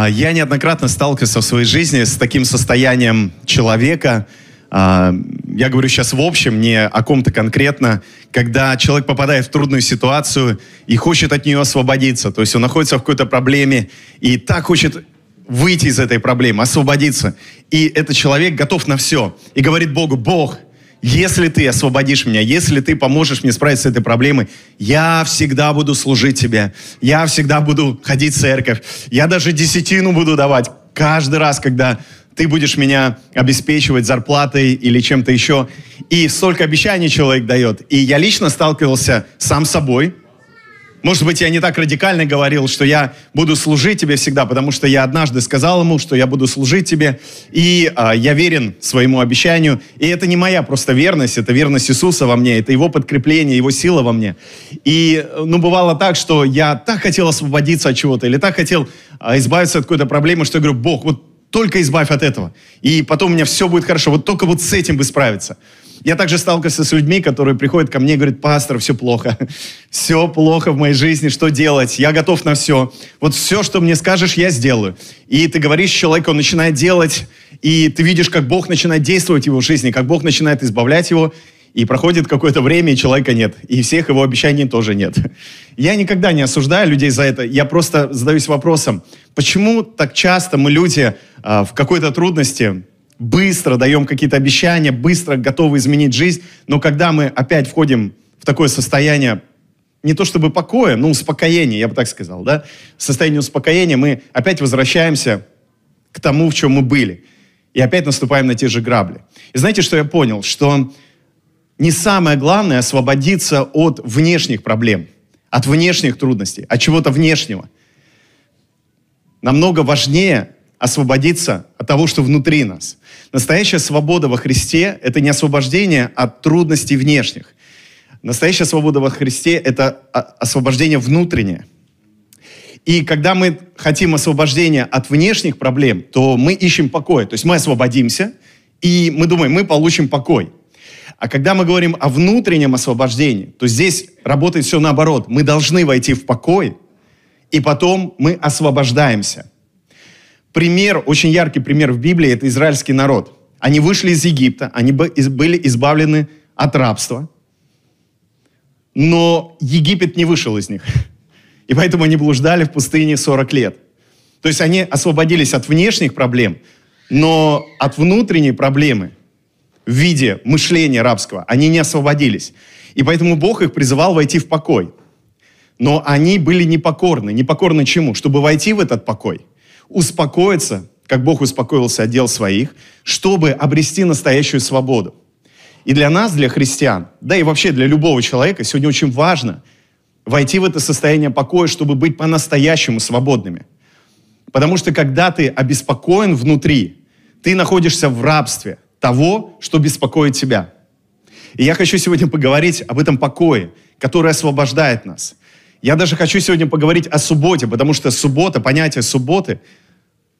А, я неоднократно сталкивался в своей жизни с таким состоянием человека, а, я говорю сейчас в общем, не о ком-то конкретно, когда человек попадает в трудную ситуацию и хочет от нее освободиться. То есть он находится в какой-то проблеме и так хочет выйти из этой проблемы, освободиться. И этот человек готов на все. И говорит Богу, Бог, если ты освободишь меня, если ты поможешь мне справиться с этой проблемой, я всегда буду служить тебе, я всегда буду ходить в церковь, я даже десятину буду давать каждый раз, когда ты будешь меня обеспечивать зарплатой или чем-то еще. И столько обещаний человек дает. И я лично сталкивался сам с собой, может быть, я не так радикально говорил, что я буду служить тебе всегда, потому что я однажды сказал ему, что я буду служить тебе, и а, я верен своему обещанию. И это не моя просто верность, это верность Иисуса во мне, это его подкрепление, его сила во мне. И, ну, бывало так, что я так хотел освободиться от чего-то, или так хотел а, избавиться от какой-то проблемы, что я говорю, Бог, вот только избавь от этого. И потом у меня все будет хорошо. Вот только вот с этим бы справиться. Я также сталкивался с людьми, которые приходят ко мне и говорят, пастор, все плохо. Все плохо в моей жизни, что делать? Я готов на все. Вот все, что мне скажешь, я сделаю. И ты говоришь человеку, он начинает делать, и ты видишь, как Бог начинает действовать в его жизни, как Бог начинает избавлять его, и проходит какое-то время, и человека нет. И всех его обещаний тоже нет. Я никогда не осуждаю людей за это. Я просто задаюсь вопросом, почему так часто мы люди а, в какой-то трудности быстро даем какие-то обещания, быстро готовы изменить жизнь, но когда мы опять входим в такое состояние не то чтобы покоя, но успокоения, я бы так сказал, да, состояние успокоения, мы опять возвращаемся к тому, в чем мы были. И опять наступаем на те же грабли. И знаете, что я понял? Что не самое главное освободиться от внешних проблем, от внешних трудностей, от чего-то внешнего. Намного важнее освободиться от того, что внутри нас. Настоящая свобода во Христе – это не освобождение от трудностей внешних. Настоящая свобода во Христе – это освобождение внутреннее. И когда мы хотим освобождения от внешних проблем, то мы ищем покой. То есть мы освободимся, и мы думаем, мы получим покой. А когда мы говорим о внутреннем освобождении, то здесь работает все наоборот. Мы должны войти в покой, и потом мы освобождаемся пример, очень яркий пример в Библии, это израильский народ. Они вышли из Египта, они были избавлены от рабства, но Египет не вышел из них. И поэтому они блуждали в пустыне 40 лет. То есть они освободились от внешних проблем, но от внутренней проблемы в виде мышления рабского они не освободились. И поэтому Бог их призывал войти в покой. Но они были непокорны. Непокорны чему? Чтобы войти в этот покой – успокоиться, как Бог успокоился от дел своих, чтобы обрести настоящую свободу. И для нас, для христиан, да и вообще для любого человека сегодня очень важно войти в это состояние покоя, чтобы быть по-настоящему свободными. Потому что когда ты обеспокоен внутри, ты находишься в рабстве того, что беспокоит тебя. И я хочу сегодня поговорить об этом покое, который освобождает нас. Я даже хочу сегодня поговорить о субботе, потому что суббота, понятие субботы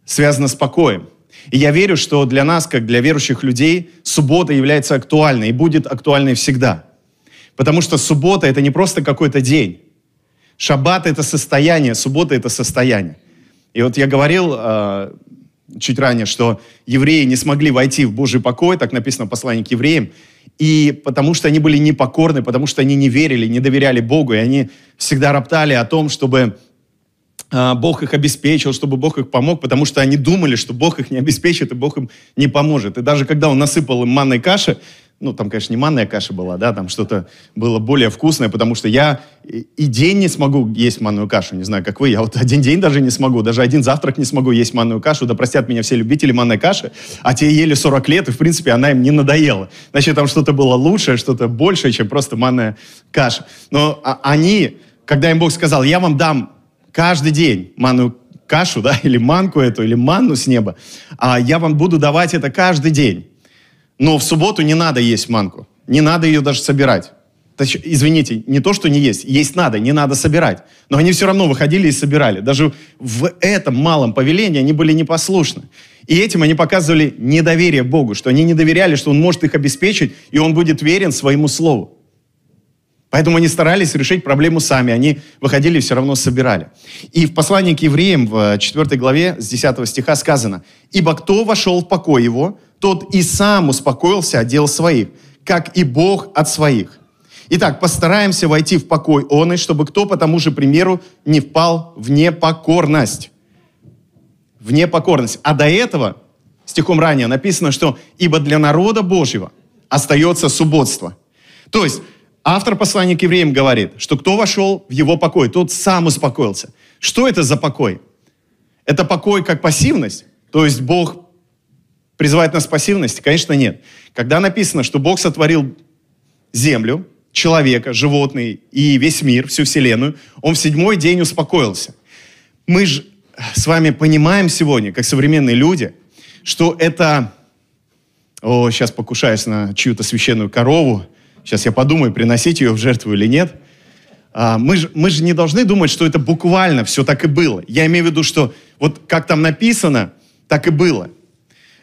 связано с покоем. И я верю, что для нас, как для верующих людей, суббота является актуальной и будет актуальной всегда. Потому что суббота – это не просто какой-то день. Шаббат – это состояние, суббота – это состояние. И вот я говорил э, чуть ранее, что евреи не смогли войти в Божий покой, так написано в послании к евреям, и потому что они были непокорны, потому что они не верили, не доверяли Богу, и они всегда роптали о том, чтобы а, Бог их обеспечил, чтобы Бог их помог, потому что они думали, что Бог их не обеспечит и Бог им не поможет. И даже когда Он насыпал им манной каши, ну, там, конечно, не манная каша была, да, там что-то было более вкусное, потому что я и день не смогу есть манную кашу, не знаю, как вы, я вот один день даже не смогу, даже один завтрак не смогу есть манную кашу, да простят меня все любители манной каши, а те ели 40 лет, и, в принципе, она им не надоела. Значит, там что-то было лучшее, что-то большее, чем просто манная каша. Но а, они, когда им Бог сказал, я вам дам каждый день манную кашу, да, или манку эту, или манну с неба, а я вам буду давать это каждый день. Но в субботу не надо есть манку. Не надо ее даже собирать. Извините, не то, что не есть. Есть надо, не надо собирать. Но они все равно выходили и собирали. Даже в этом малом повелении они были непослушны. И этим они показывали недоверие Богу, что они не доверяли, что Он может их обеспечить, и Он будет верен своему слову. Поэтому они старались решить проблему сами, они выходили и все равно собирали. И в послании к евреям в 4 главе с 10 стиха сказано, «Ибо кто вошел в покой его, тот и сам успокоился от дел своих, как и Бог от своих». Итак, постараемся войти в покой он, и чтобы кто по тому же примеру не впал в непокорность. В непокорность. А до этого, стихом ранее написано, что «ибо для народа Божьего остается субботство». То есть, автор послания к евреям говорит, что кто вошел в его покой, тот сам успокоился. Что это за покой? Это покой как пассивность? То есть Бог призывает нас к пассивности? Конечно, нет. Когда написано, что Бог сотворил землю, человека, животные и весь мир, всю Вселенную, он в седьмой день успокоился. Мы же с вами понимаем сегодня, как современные люди, что это... О, сейчас покушаюсь на чью-то священную корову. Сейчас я подумаю, приносить ее в жертву или нет. А, мы, же, мы же не должны думать, что это буквально все так и было. Я имею в виду, что вот как там написано, так и было.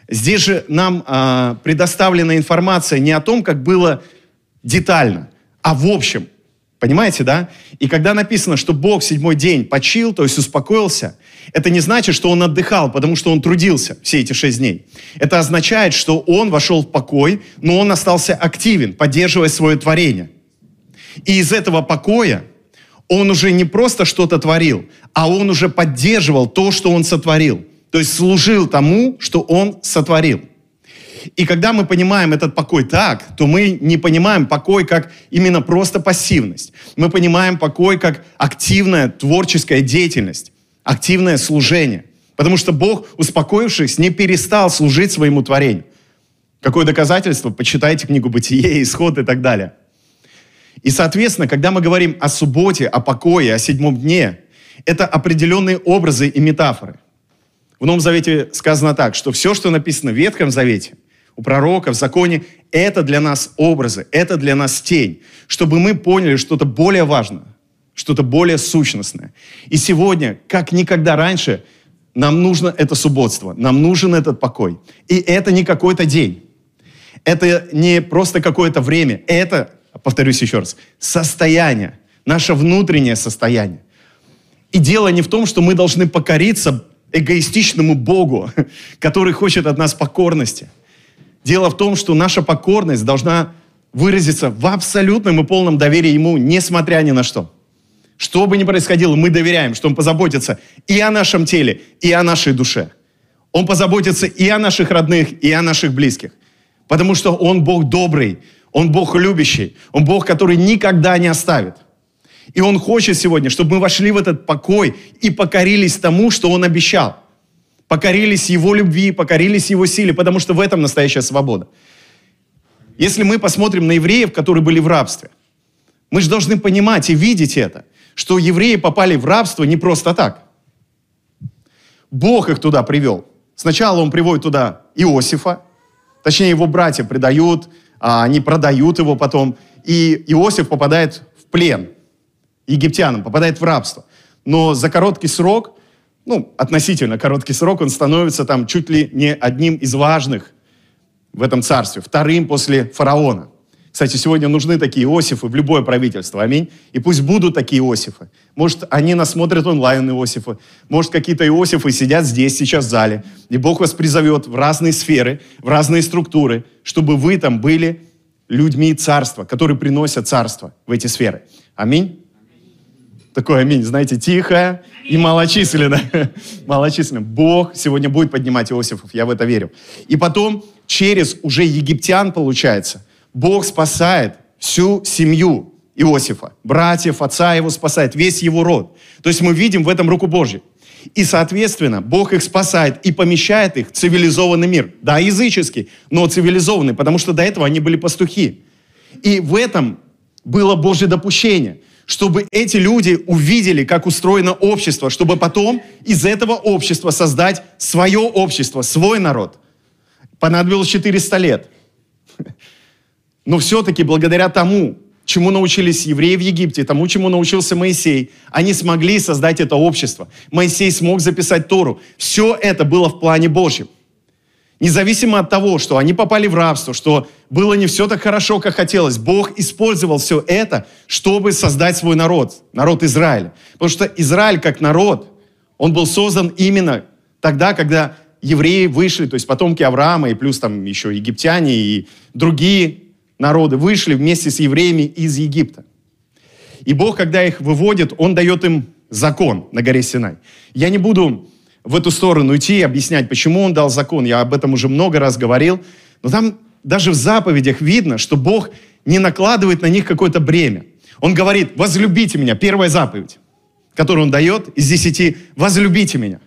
Здесь же нам а, предоставлена информация не о том, как было детально, а в общем. Понимаете, да? И когда написано, что Бог седьмой день почил, то есть успокоился, это не значит, что он отдыхал, потому что он трудился все эти шесть дней. Это означает, что он вошел в покой, но он остался активен, поддерживая свое творение. И из этого покоя он уже не просто что-то творил, а он уже поддерживал то, что он сотворил. То есть служил тому, что он сотворил. И когда мы понимаем этот покой так, то мы не понимаем покой как именно просто пассивность. Мы понимаем покой как активная творческая деятельность, активное служение. Потому что Бог, успокоившись, не перестал служить своему творению. Какое доказательство? Почитайте книгу «Бытие», «Исход» и так далее. И, соответственно, когда мы говорим о субботе, о покое, о седьмом дне, это определенные образы и метафоры. В Новом Завете сказано так, что все, что написано в Ветхом Завете – у пророка, в законе, это для нас образы, это для нас тень, чтобы мы поняли что-то более важное, что-то более сущностное. И сегодня, как никогда раньше, нам нужно это субботство, нам нужен этот покой. И это не какой-то день, это не просто какое-то время, это, повторюсь еще раз, состояние, наше внутреннее состояние. И дело не в том, что мы должны покориться эгоистичному Богу, который хочет от нас покорности – Дело в том, что наша покорность должна выразиться в абсолютном и полном доверии Ему, несмотря ни на что. Что бы ни происходило, мы доверяем, что Он позаботится и о нашем теле, и о нашей душе. Он позаботится и о наших родных, и о наших близких. Потому что Он Бог добрый, Он Бог любящий, Он Бог, который никогда не оставит. И Он хочет сегодня, чтобы мы вошли в этот покой и покорились тому, что Он обещал – покорились Его любви, покорились Его силе, потому что в этом настоящая свобода. Если мы посмотрим на евреев, которые были в рабстве, мы же должны понимать и видеть это, что евреи попали в рабство не просто так. Бог их туда привел. Сначала он приводит туда Иосифа, точнее его братья предают, а они продают его потом, и Иосиф попадает в плен египтянам, попадает в рабство. Но за короткий срок ну, относительно короткий срок, он становится там чуть ли не одним из важных в этом царстве, вторым после фараона. Кстати, сегодня нужны такие Иосифы в любое правительство, аминь. И пусть будут такие Иосифы. Может, они нас смотрят онлайн, Иосифы. Может, какие-то Иосифы сидят здесь, сейчас в зале. И Бог вас призовет в разные сферы, в разные структуры, чтобы вы там были людьми царства, которые приносят царство в эти сферы. Аминь. Такое аминь, знаете, тихое и малочисленное. малочисленное. Бог сегодня будет поднимать Иосифов, я в это верю. И потом через уже египтян, получается, Бог спасает всю семью Иосифа, братьев, отца его спасает, весь его род. То есть мы видим в этом руку Божью. И, соответственно, Бог их спасает и помещает их в цивилизованный мир. Да, языческий, но цивилизованный, потому что до этого они были пастухи. И в этом было Божье допущение чтобы эти люди увидели, как устроено общество, чтобы потом из этого общества создать свое общество, свой народ. Понадобилось 400 лет. Но все-таки благодаря тому, чему научились евреи в Египте, тому, чему научился Моисей, они смогли создать это общество. Моисей смог записать Тору. Все это было в плане Божьем. Независимо от того, что они попали в рабство, что было не все так хорошо, как хотелось, Бог использовал все это, чтобы создать свой народ, народ Израиля. Потому что Израиль как народ, он был создан именно тогда, когда евреи вышли, то есть потомки Авраама, и плюс там еще египтяне и другие народы вышли вместе с евреями из Египта. И Бог, когда их выводит, Он дает им закон на горе Синай. Я не буду в эту сторону идти и объяснять, почему Он дал закон. Я об этом уже много раз говорил. Но там даже в заповедях видно, что Бог не накладывает на них какое-то бремя. Он говорит, возлюбите меня, первая заповедь, которую Он дает из десяти, возлюбите меня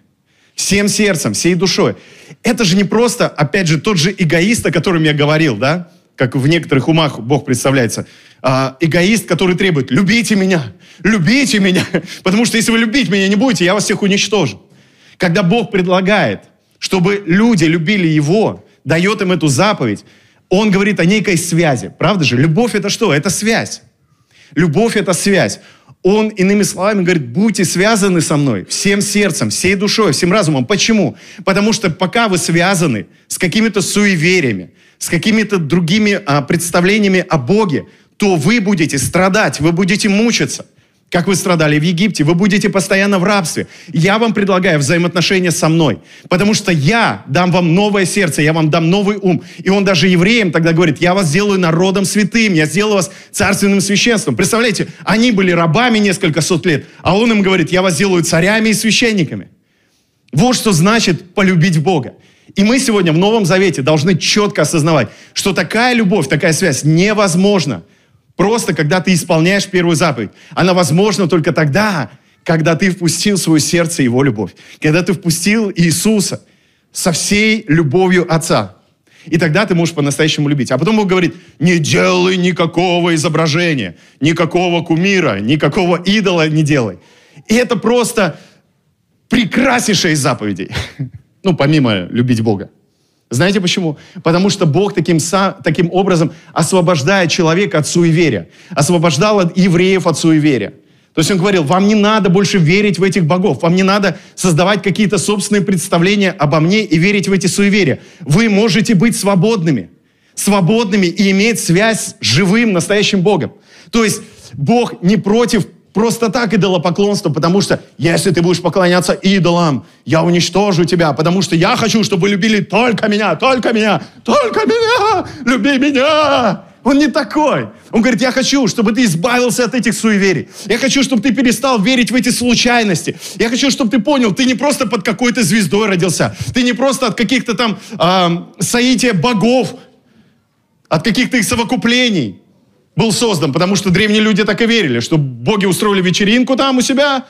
всем сердцем, всей душой. Это же не просто, опять же, тот же эгоист, о котором я говорил, да? как в некоторых умах Бог представляется, а, эгоист, который требует, любите меня, любите меня, потому что если вы любить меня не будете, я вас всех уничтожу. Когда Бог предлагает, чтобы люди любили Его, дает им эту заповедь, Он говорит о некой связи. Правда же? Любовь это что? Это связь. Любовь это связь. Он, иными словами, говорит, будьте связаны со мной всем сердцем, всей душой, всем разумом. Почему? Потому что пока вы связаны с какими-то суевериями, с какими-то другими а, представлениями о Боге, то вы будете страдать, вы будете мучиться. Как вы страдали в Египте, вы будете постоянно в рабстве. Я вам предлагаю взаимоотношения со мной, потому что я дам вам новое сердце, я вам дам новый ум. И он даже евреям тогда говорит, я вас сделаю народом святым, я сделаю вас царственным священством. Представляете, они были рабами несколько сот лет, а он им говорит, я вас сделаю царями и священниками. Вот что значит полюбить Бога. И мы сегодня в Новом Завете должны четко осознавать, что такая любовь, такая связь невозможна. Просто когда ты исполняешь первую заповедь. Она возможна только тогда, когда ты впустил в свое сердце Его любовь. Когда ты впустил Иисуса со всей любовью Отца. И тогда ты можешь по-настоящему любить. А потом Бог говорит, не делай никакого изображения, никакого кумира, никакого идола не делай. И это просто прекраснейшая из заповедей. Ну, помимо любить Бога. Знаете почему? Потому что Бог таким, таким образом освобождает человека от суеверия. Освобождал евреев от суеверия. То есть он говорил, вам не надо больше верить в этих богов, вам не надо создавать какие-то собственные представления обо мне и верить в эти суеверия. Вы можете быть свободными, свободными и иметь связь с живым, настоящим Богом. То есть Бог не против просто так идолопоклонство, потому что если ты будешь поклоняться идолам, я уничтожу тебя, потому что я хочу, чтобы вы любили только меня, только меня, только меня, люби меня. Он не такой. Он говорит, я хочу, чтобы ты избавился от этих суеверий. Я хочу, чтобы ты перестал верить в эти случайности. Я хочу, чтобы ты понял, ты не просто под какой-то звездой родился. Ты не просто от каких-то там э, соития богов, от каких-то их совокуплений был создан, потому что древние люди так и верили, что боги устроили вечеринку там у себя,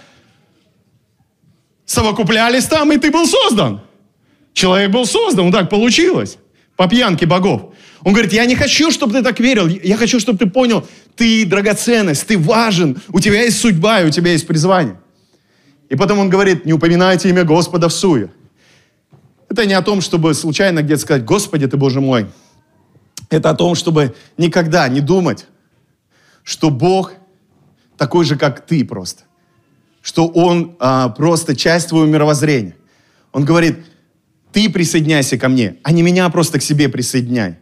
совокуплялись там, и ты был создан. Человек был создан, вот так получилось, по пьянке богов. Он говорит, я не хочу, чтобы ты так верил, я хочу, чтобы ты понял, ты драгоценность, ты важен, у тебя есть судьба, и у тебя есть призвание. И потом он говорит, не упоминайте имя Господа в суе. Это не о том, чтобы случайно где-то сказать, Господи, ты Боже мой. Это о том, чтобы никогда не думать, что Бог такой же, как ты просто. Что Он а, просто часть твоего мировоззрения. Он говорит, ты присоединяйся ко мне, а не меня просто к себе присоединяй.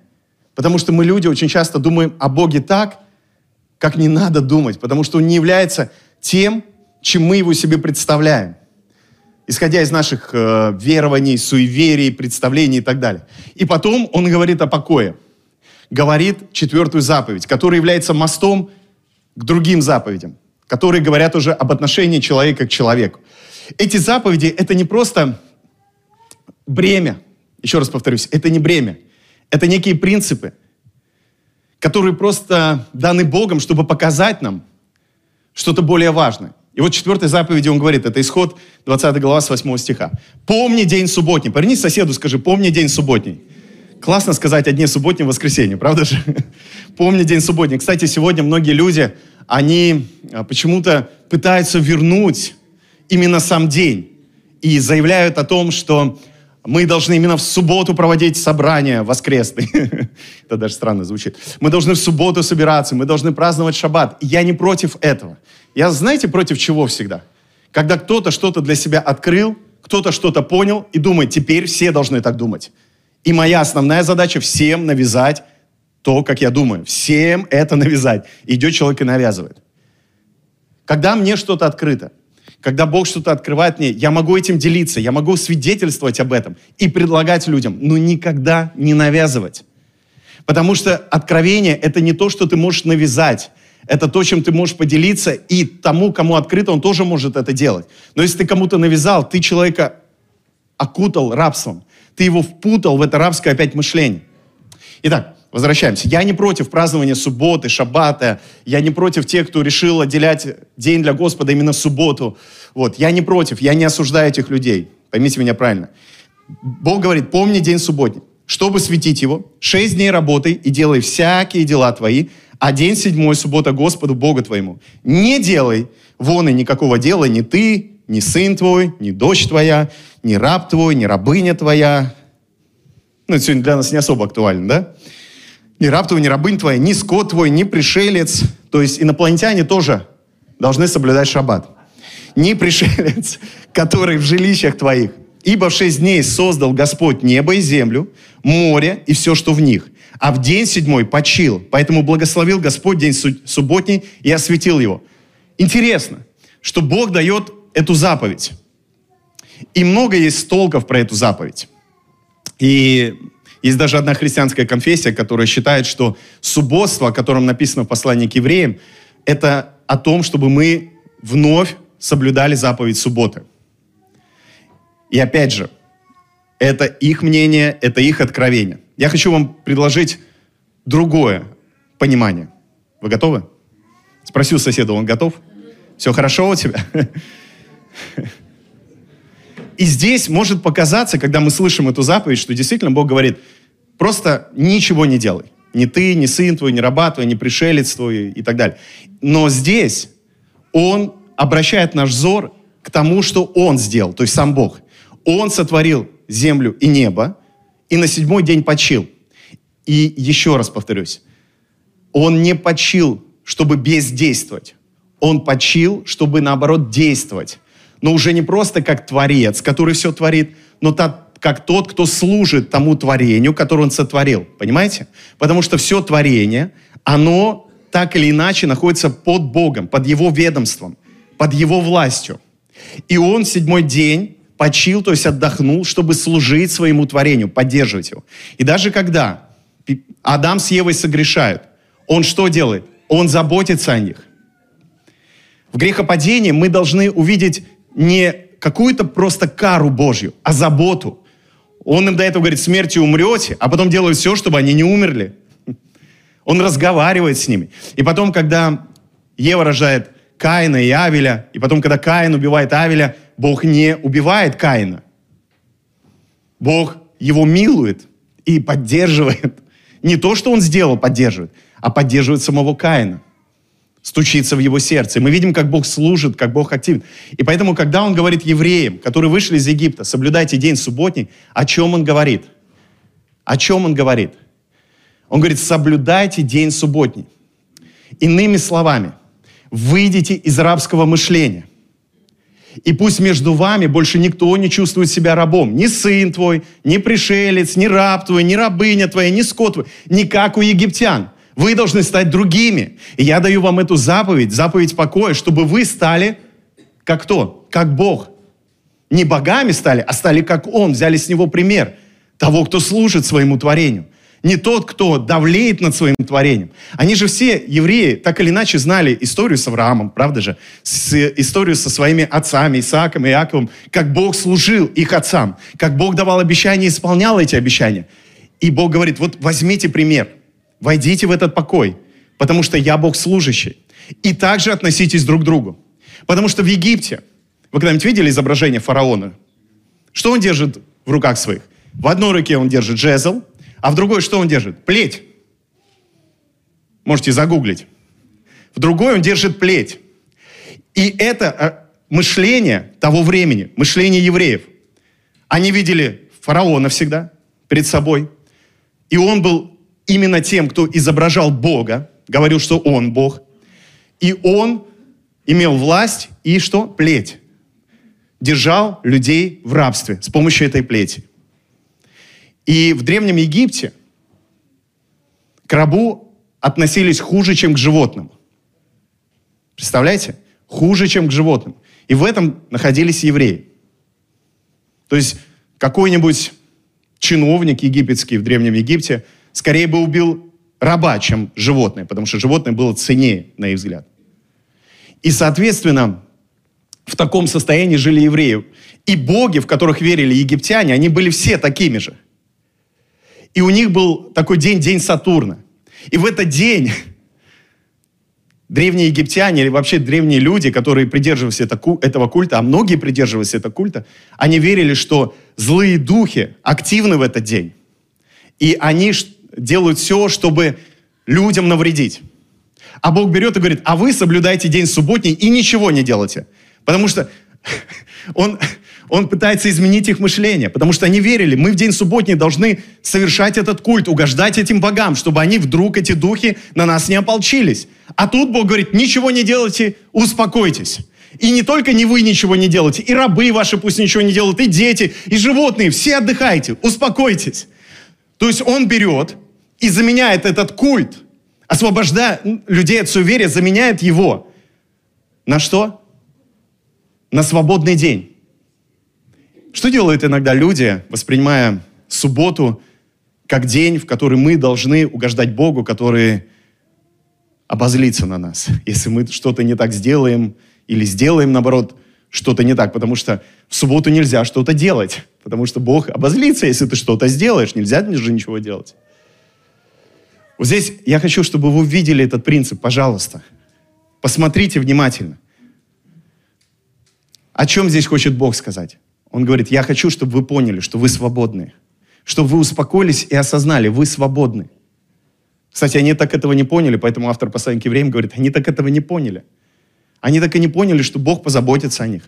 Потому что мы люди очень часто думаем о Боге так, как не надо думать, потому что Он не является тем, чем мы Его себе представляем. Исходя из наших э, верований, суеверий, представлений и так далее. И потом Он говорит о покое – говорит четвертую заповедь, которая является мостом к другим заповедям, которые говорят уже об отношении человека к человеку. Эти заповеди — это не просто бремя, еще раз повторюсь, это не бремя, это некие принципы, которые просто даны Богом, чтобы показать нам что-то более важное. И вот четвертой заповеди он говорит, это исход 20 глава с 8 стиха. «Помни день субботний». Повернись соседу, скажи, «Помни день субботний». Классно сказать о дне субботнем воскресенье, правда же? Помни день субботний. Кстати, сегодня многие люди, они а, почему-то пытаются вернуть именно сам день и заявляют о том, что мы должны именно в субботу проводить собрания воскресные. Это даже странно звучит. Мы должны в субботу собираться, мы должны праздновать шаббат. Я не против этого. Я знаете, против чего всегда? Когда кто-то что-то для себя открыл, кто-то что-то понял и думает, теперь все должны так думать. И моя основная задача всем навязать то, как я думаю. Всем это навязать. Идет человек и навязывает. Когда мне что-то открыто, когда Бог что-то открывает мне, я могу этим делиться, я могу свидетельствовать об этом и предлагать людям, но никогда не навязывать. Потому что откровение — это не то, что ты можешь навязать. Это то, чем ты можешь поделиться, и тому, кому открыто, он тоже может это делать. Но если ты кому-то навязал, ты человека окутал рабством. Ты его впутал в это рабское опять мышление. Итак, возвращаемся. Я не против празднования субботы, шаббата. Я не против тех, кто решил отделять день для Господа именно субботу. Вот. Я не против, я не осуждаю этих людей. Поймите меня правильно. Бог говорит, помни день субботний, чтобы светить его. Шесть дней работай и делай всякие дела твои, а день седьмой, суббота Господу Богу твоему. Не делай вон и никакого дела ни ты, ни сын твой, ни дочь твоя, ни раб твой, ни рабыня твоя. Ну, это сегодня для нас не особо актуально, да? Ни раб твой, ни рабынь твоя, ни скот твой, ни пришелец. То есть инопланетяне тоже должны соблюдать шаббат. Ни пришелец, который в жилищах твоих. Ибо в шесть дней создал Господь небо и землю, море и все, что в них. А в день седьмой почил. Поэтому благословил Господь день субботний и осветил его. Интересно, что Бог дает эту заповедь. И много есть толков про эту заповедь. И есть даже одна христианская конфессия, которая считает, что субботство, о котором написано в послании к евреям, это о том, чтобы мы вновь соблюдали заповедь субботы. И опять же, это их мнение, это их откровение. Я хочу вам предложить другое понимание. Вы готовы? Спросил соседа, он готов? Все хорошо у тебя? И здесь может показаться, когда мы слышим эту заповедь, что действительно Бог говорит, просто ничего не делай. Ни ты, ни сын твой, ни раба твой, ни пришелец твой и так далее. Но здесь Он обращает наш взор к тому, что Он сделал, то есть сам Бог. Он сотворил землю и небо, и на седьмой день почил. И еще раз повторюсь, Он не почил, чтобы бездействовать. Он почил, чтобы наоборот действовать но уже не просто как творец, который все творит, но так, как тот, кто служит тому творению, которое он сотворил. Понимаете? Потому что все творение, оно так или иначе находится под Богом, под Его ведомством, под Его властью. И он седьмой день почил, то есть отдохнул, чтобы служить своему творению, поддерживать его. И даже когда Адам с Евой согрешают, он что делает? Он заботится о них. В грехопадении мы должны увидеть не какую-то просто кару Божью, а заботу. Он им до этого говорит, смертью умрете, а потом делает все, чтобы они не умерли. Он разговаривает с ними. И потом, когда Ева рожает Каина и Авеля, и потом, когда Каин убивает Авеля, Бог не убивает Каина. Бог его милует и поддерживает. Не то, что он сделал, поддерживает, а поддерживает самого Каина стучится в его сердце. Мы видим, как Бог служит, как Бог активен. И поэтому, когда Он говорит евреям, которые вышли из Египта, соблюдайте день субботний, о чем Он говорит? О чем Он говорит? Он говорит, соблюдайте день субботний. Иными словами, выйдите из рабского мышления. И пусть между вами больше никто не чувствует себя рабом. Ни сын твой, ни пришелец, ни раб твой, ни рабыня твоя, ни скот твой. Не как у египтян. Вы должны стать другими. И я даю вам эту заповедь, заповедь покоя, чтобы вы стали как кто? Как Бог. Не богами стали, а стали как Он. Взяли с Него пример того, кто служит своему творению. Не тот, кто давлеет над своим творением. Они же все, евреи, так или иначе знали историю с Авраамом, правда же? С, историю со своими отцами, Исааком и Иаковом, как Бог служил их отцам, как Бог давал обещания и исполнял эти обещания. И Бог говорит, вот возьмите пример – Войдите в этот покой, потому что я Бог служащий. И также относитесь друг к другу. Потому что в Египте, вы когда-нибудь видели изображение фараона? Что он держит в руках своих? В одной руке он держит жезл, а в другой что он держит? Плеть. Можете загуглить. В другой он держит плеть. И это э, мышление того времени, мышление евреев. Они видели фараона всегда перед собой. И он был именно тем, кто изображал Бога, говорил, что Он Бог, и Он имел власть и что? Плеть. Держал людей в рабстве с помощью этой плети. И в Древнем Египте к рабу относились хуже, чем к животным. Представляете? Хуже, чем к животным. И в этом находились евреи. То есть какой-нибудь чиновник египетский в Древнем Египте скорее бы убил раба, чем животное, потому что животное было ценнее, на их взгляд. И, соответственно, в таком состоянии жили евреи. И боги, в которых верили египтяне, они были все такими же. И у них был такой день, день Сатурна. И в этот день древние египтяне или вообще древние люди, которые придерживались этого культа, а многие придерживались этого культа, они верили, что злые духи активны в этот день. И они делают все, чтобы людям навредить. А Бог берет и говорит, а вы соблюдайте день субботний и ничего не делайте. Потому что он, он пытается изменить их мышление, потому что они верили, мы в день субботний должны совершать этот культ, угождать этим богам, чтобы они вдруг, эти духи, на нас не ополчились. А тут Бог говорит, ничего не делайте, успокойтесь. И не только не вы ничего не делаете, и рабы ваши пусть ничего не делают, и дети, и животные, все отдыхайте, успокойтесь. То есть он берет и заменяет этот культ, освобождая людей от суеверия, заменяет его на что? На свободный день. Что делают иногда люди, воспринимая субботу как день, в который мы должны угождать Богу, который обозлится на нас, если мы что-то не так сделаем или сделаем, наоборот, что-то не так, потому что в субботу нельзя что-то делать, потому что Бог обозлится, если ты что-то сделаешь, нельзя же ничего делать. Вот здесь я хочу, чтобы вы увидели этот принцип, пожалуйста. Посмотрите внимательно. О чем здесь хочет Бог сказать? Он говорит, я хочу, чтобы вы поняли, что вы свободны. Чтобы вы успокоились и осознали, вы свободны. Кстати, они так этого не поняли, поэтому автор послания к евреям говорит, они так этого не поняли. Они так и не поняли, что Бог позаботится о них.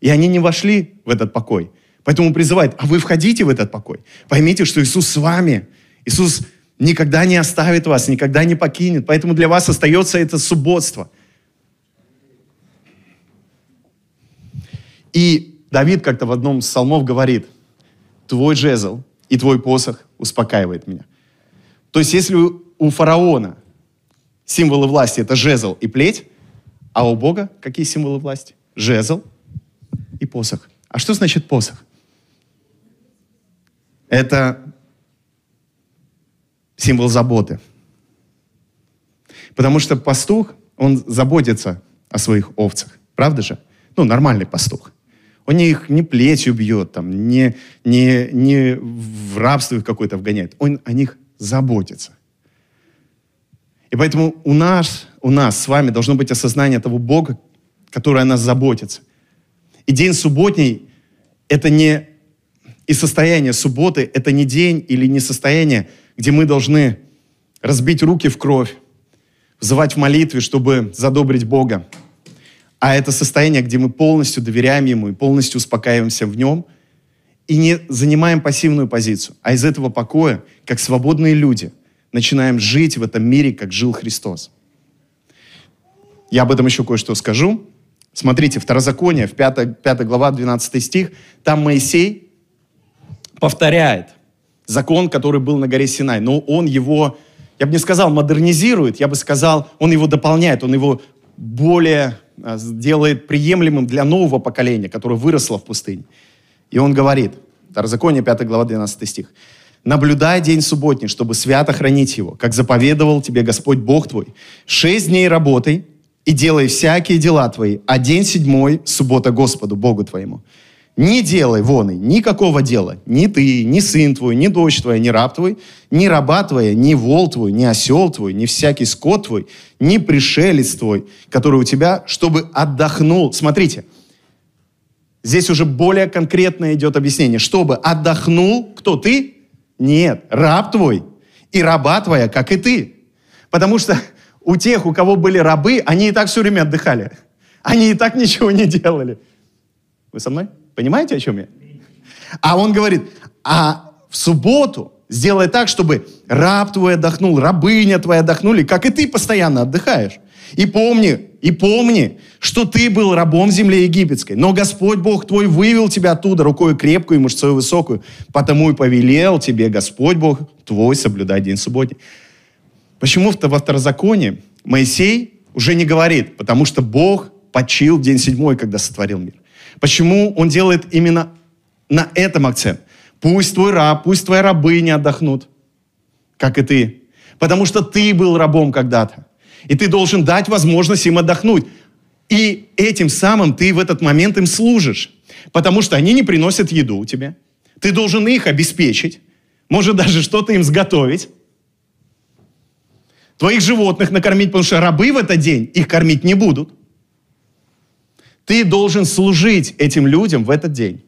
И они не вошли в этот покой. Поэтому призывает, а вы входите в этот покой. Поймите, что Иисус с вами. Иисус никогда не оставит вас, никогда не покинет. Поэтому для вас остается это субботство. И Давид как-то в одном из псалмов говорит, твой жезл и твой посох успокаивает меня. То есть если у фараона символы власти это жезл и плеть, а у Бога какие символы власти? Жезл и посох. А что значит посох? Это символ заботы. Потому что пастух, он заботится о своих овцах. Правда же? Ну, нормальный пастух. Он их не плетью бьет, там, не, не, не в рабство их какое-то вгоняет. Он о них заботится. И поэтому у нас, у нас с вами должно быть осознание того Бога, который о нас заботится. И день субботний – это не и состояние субботы – это не день или не состояние, где мы должны разбить руки в кровь, взывать в молитве, чтобы задобрить Бога. А это состояние, где мы полностью доверяем Ему и полностью успокаиваемся в Нем и не занимаем пассивную позицию. А из этого покоя, как свободные люди, начинаем жить в этом мире, как жил Христос. Я об этом еще кое-что скажу. Смотрите, Второзаконие, в 5, 5 глава, 12 стих, там Моисей повторяет закон, который был на горе Синай, но он его, я бы не сказал модернизирует, я бы сказал, он его дополняет, он его более а, делает приемлемым для нового поколения, которое выросло в пустыне. И он говорит, Второзаконие, 5 глава, 12 стих, «Наблюдай день субботний, чтобы свято хранить его, как заповедовал тебе Господь Бог твой. Шесть дней работай и делай всякие дела твои, а день седьмой – суббота Господу, Богу твоему. Не делай вон и никакого дела. Ни ты, ни сын твой, ни дочь твоя, ни раб твой, ни раба твоя, ни вол твой, ни осел твой, ни всякий скот твой, ни пришелец твой, который у тебя, чтобы отдохнул. Смотрите, здесь уже более конкретно идет объяснение. Чтобы отдохнул, кто ты? Нет, раб твой и раба твоя, как и ты. Потому что у тех, у кого были рабы, они и так все время отдыхали. Они и так ничего не делали. Вы со мной? Понимаете, о чем я? А он говорит, а в субботу сделай так, чтобы раб твой отдохнул, рабыня твоя отдохнули, как и ты постоянно отдыхаешь. И помни, и помни, что ты был рабом в земле египетской, но Господь Бог твой вывел тебя оттуда рукой крепкую и мышцой высокую, потому и повелел тебе Господь Бог твой соблюдать день субботний. Почему во второзаконии Моисей уже не говорит? Потому что Бог почил в день седьмой, когда сотворил мир. Почему он делает именно на этом акцент? Пусть твой раб, пусть твои рабы не отдохнут, как и ты. Потому что ты был рабом когда-то. И ты должен дать возможность им отдохнуть. И этим самым ты в этот момент им служишь. Потому что они не приносят еду тебе. Ты должен их обеспечить. Может даже что-то им сготовить. Твоих животных накормить, потому что рабы в этот день их кормить не будут. Ты должен служить этим людям в этот день.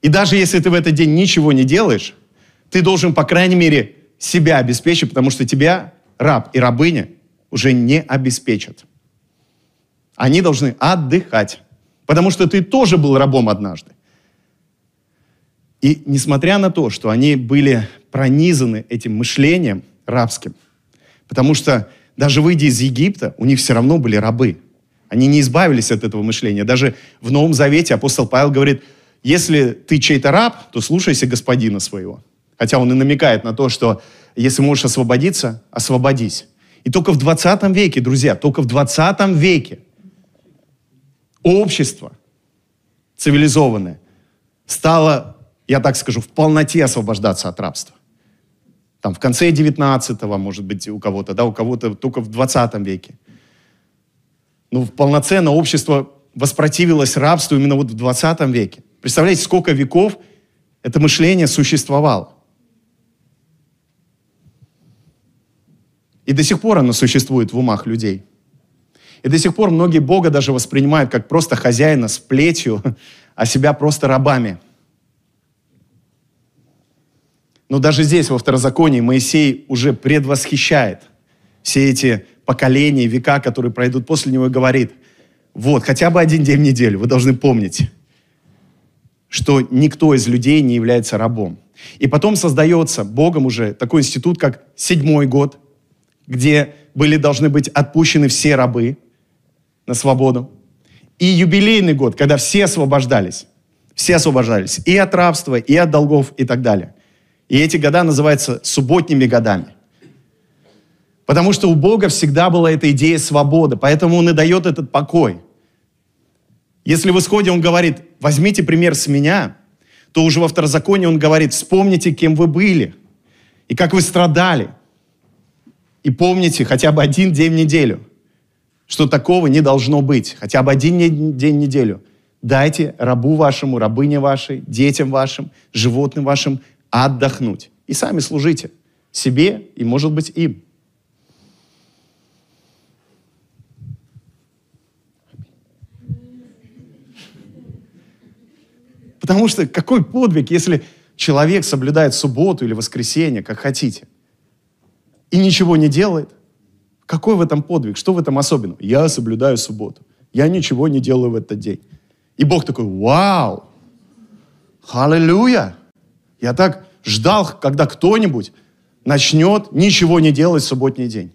И даже если ты в этот день ничего не делаешь, ты должен, по крайней мере, себя обеспечить, потому что тебя раб и рабыня уже не обеспечат. Они должны отдыхать, потому что ты тоже был рабом однажды. И несмотря на то, что они были пронизаны этим мышлением рабским, потому что даже выйдя из Египта, у них все равно были рабы. Они не избавились от этого мышления. Даже в Новом Завете апостол Павел говорит, если ты чей-то раб, то слушайся господина своего. Хотя он и намекает на то, что если можешь освободиться, освободись. И только в 20 веке, друзья, только в 20 веке общество цивилизованное стало, я так скажу, в полноте освобождаться от рабства. Там в конце 19-го, может быть, у кого-то, да, у кого-то только в 20 веке. Ну, полноценно общество воспротивилось рабству именно вот в 20 веке. Представляете, сколько веков это мышление существовало. И до сих пор оно существует в умах людей. И до сих пор многие Бога даже воспринимают как просто хозяина с плетью, а себя просто рабами. Но даже здесь, во второзаконии, Моисей уже предвосхищает все эти поколения, века, которые пройдут после него, и говорит, вот, хотя бы один день в неделю, вы должны помнить, что никто из людей не является рабом. И потом создается Богом уже такой институт, как седьмой год, где были должны быть отпущены все рабы на свободу. И юбилейный год, когда все освобождались. Все освобождались и от рабства, и от долгов, и так далее. И эти года называются субботними годами. Потому что у Бога всегда была эта идея свободы, поэтому Он и дает этот покой. Если в исходе Он говорит, возьмите пример с меня, то уже во второзаконии Он говорит, вспомните, кем вы были, и как вы страдали – и помните хотя бы один день в неделю, что такого не должно быть. Хотя бы один день в неделю. Дайте рабу вашему, рабыне вашей, детям вашим, животным вашим отдохнуть. И сами служите себе и, может быть, им. Потому что какой подвиг, если человек соблюдает субботу или воскресенье, как хотите и ничего не делает, какой в этом подвиг? Что в этом особенного? Я соблюдаю субботу. Я ничего не делаю в этот день. И Бог такой, вау, аллилуйя. Я так ждал, когда кто-нибудь начнет ничего не делать в субботний день.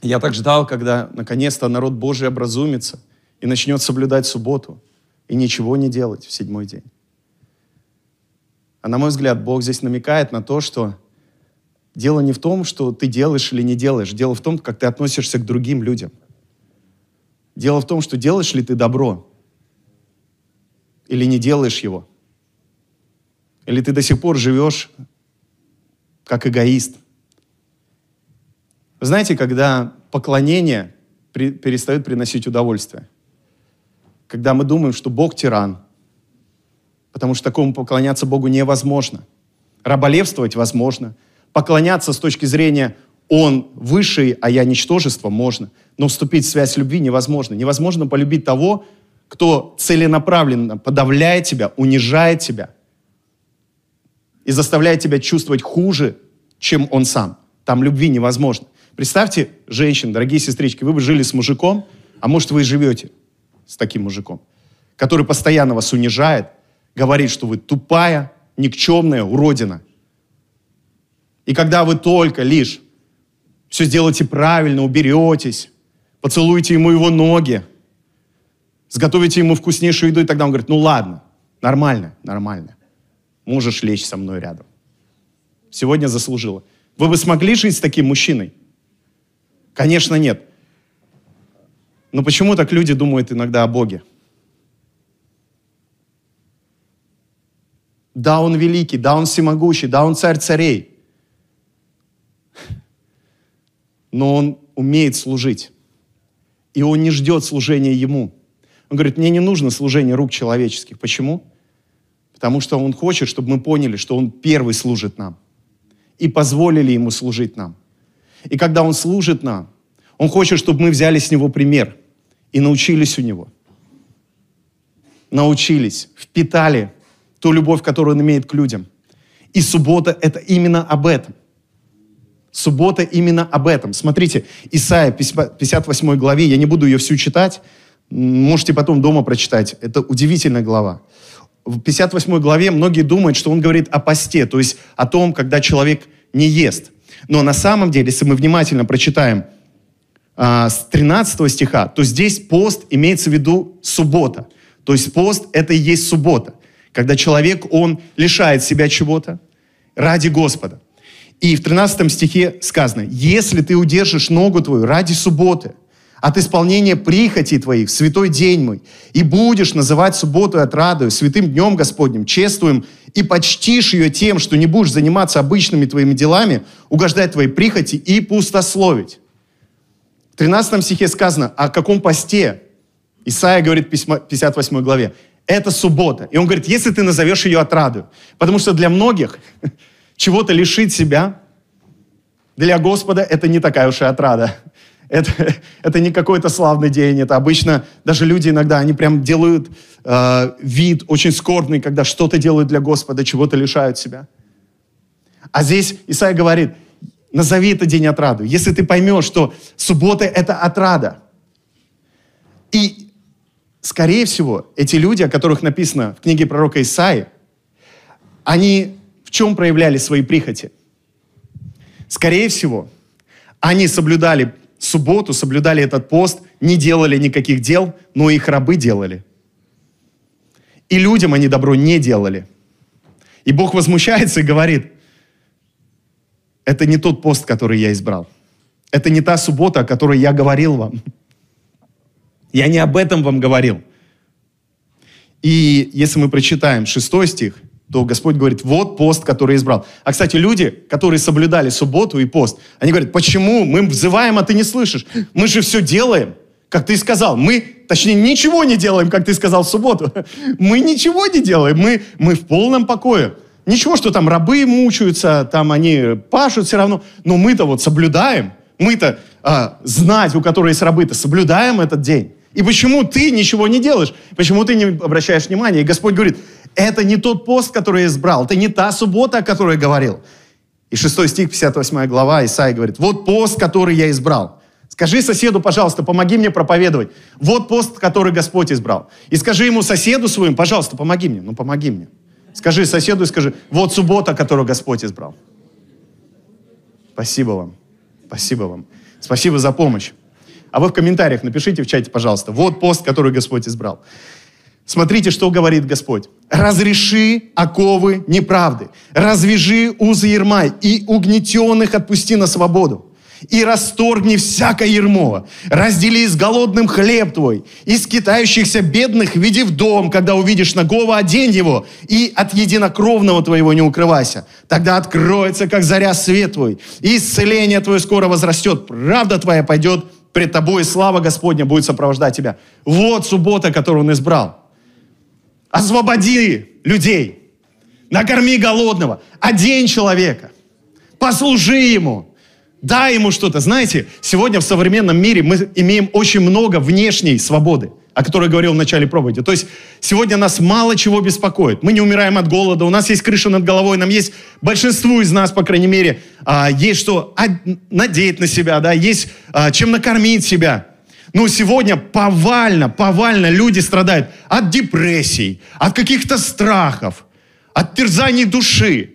Я так ждал, когда наконец-то народ Божий образумится – и начнет соблюдать субботу и ничего не делать в седьмой день. А на мой взгляд, Бог здесь намекает на то, что дело не в том, что ты делаешь или не делаешь. Дело в том, как ты относишься к другим людям. Дело в том, что делаешь ли ты добро или не делаешь его. Или ты до сих пор живешь как эгоист. Вы знаете, когда поклонение перестает приносить удовольствие – когда мы думаем, что Бог тиран, потому что такому поклоняться Богу невозможно. Раболевствовать возможно. Поклоняться с точки зрения «он высший, а я ничтожество» можно. Но вступить в связь любви невозможно. Невозможно полюбить того, кто целенаправленно подавляет тебя, унижает тебя и заставляет тебя чувствовать хуже, чем он сам. Там любви невозможно. Представьте, женщины, дорогие сестрички, вы бы жили с мужиком, а может вы и живете с таким мужиком, который постоянно вас унижает, говорит, что вы тупая, никчемная уродина. И когда вы только лишь все сделаете правильно, уберетесь, поцелуете ему его ноги, сготовите ему вкуснейшую еду, и тогда он говорит, ну ладно, нормально, нормально, можешь лечь со мной рядом. Сегодня заслужила. Вы бы смогли жить с таким мужчиной? Конечно, нет. Но почему так люди думают иногда о Боге? Да, Он великий, да, Он всемогущий, да, Он царь царей. Но Он умеет служить. И Он не ждет служения Ему. Он говорит, мне не нужно служение рук человеческих. Почему? Потому что Он хочет, чтобы мы поняли, что Он первый служит нам. И позволили Ему служить нам. И когда Он служит нам, Он хочет, чтобы мы взяли с Него пример и научились у Него. Научились, впитали ту любовь, которую Он имеет к людям. И суббота – это именно об этом. Суббота именно об этом. Смотрите, Исайя, 58 главе, я не буду ее всю читать, можете потом дома прочитать. Это удивительная глава. В 58 главе многие думают, что он говорит о посте, то есть о том, когда человек не ест. Но на самом деле, если мы внимательно прочитаем а, с 13 стиха, то здесь пост имеется в виду суббота. То есть пост – это и есть суббота, когда человек, он лишает себя чего-то ради Господа. И в 13 стихе сказано, если ты удержишь ногу твою ради субботы, от исполнения прихоти твоих святой день мой, и будешь называть субботу отрадою, святым днем Господним, чествуем, и почтишь ее тем, что не будешь заниматься обычными твоими делами, угождать твоей прихоти и пустословить. В 13 стихе сказано, о каком посте Исаия говорит в 58 главе. Это суббота. И он говорит, если ты назовешь ее отрадою. Потому что для многих чего-то лишить себя, для Господа это не такая уж и отрада. Это, это не какой-то славный день, это обычно даже люди иногда, они прям делают э, вид очень скорбный, когда что-то делают для Господа, чего-то лишают себя. А здесь Исаия говорит, назови это день отрады. Если ты поймешь, что суббота – это отрада. И, скорее всего, эти люди, о которых написано в книге пророка Исаи, они в чем проявляли свои прихоти? Скорее всего, они соблюдали субботу, соблюдали этот пост, не делали никаких дел, но их рабы делали. И людям они добро не делали. И Бог возмущается и говорит, это не тот пост, который я избрал. Это не та суббота, о которой я говорил вам. Я не об этом вам говорил. И если мы прочитаем шестой стих, то Господь говорит, вот пост, который избрал. А, кстати, люди, которые соблюдали субботу и пост, они говорят, почему мы взываем, а ты не слышишь? Мы же все делаем, как ты сказал. Мы, точнее, ничего не делаем, как ты сказал в субботу. Мы ничего не делаем, мы, мы в полном покое. Ничего, что там рабы мучаются, там они пашут все равно, но мы-то вот соблюдаем. Мы-то а, знать, у которой есть рабы-то, соблюдаем этот день. И почему ты ничего не делаешь? Почему ты не обращаешь внимания? И Господь говорит, это не тот пост, который я избрал, это не та суббота, о которой я говорил. И 6 стих, 58 глава, Исаия говорит, вот пост, который я избрал. Скажи соседу, пожалуйста, помоги мне проповедовать. Вот пост, который Господь избрал. И скажи ему соседу своему, пожалуйста, помоги мне. Ну, помоги мне. Скажи соседу и скажи, вот суббота, которую Господь избрал. Спасибо вам. Спасибо вам. Спасибо за помощь. А вы в комментариях напишите в чате, пожалуйста, вот пост, который Господь избрал. Смотрите, что говорит Господь. «Разреши оковы неправды, развяжи узы ерма и угнетенных отпусти на свободу. И расторгни всякое ермо, раздели с голодным хлеб твой, и скитающихся бедных веди в дом, когда увидишь нагого, одень его, и от единокровного твоего не укрывайся. Тогда откроется, как заря, свет твой, и исцеление твое скоро возрастет, правда твоя пойдет пред тобой, и слава Господня будет сопровождать тебя. Вот суббота, которую он избрал. Освободи людей, накорми голодного, одень человека, послужи ему, дай ему что-то. Знаете, сегодня в современном мире мы имеем очень много внешней свободы, о которой говорил в начале проповеди. То есть сегодня нас мало чего беспокоит. Мы не умираем от голода, у нас есть крыша над головой, нам есть, большинству из нас, по крайней мере, а, есть что надеть на себя, да, есть а, чем накормить себя. Но сегодня повально, повально люди страдают от депрессий, от каких-то страхов, от терзаний души.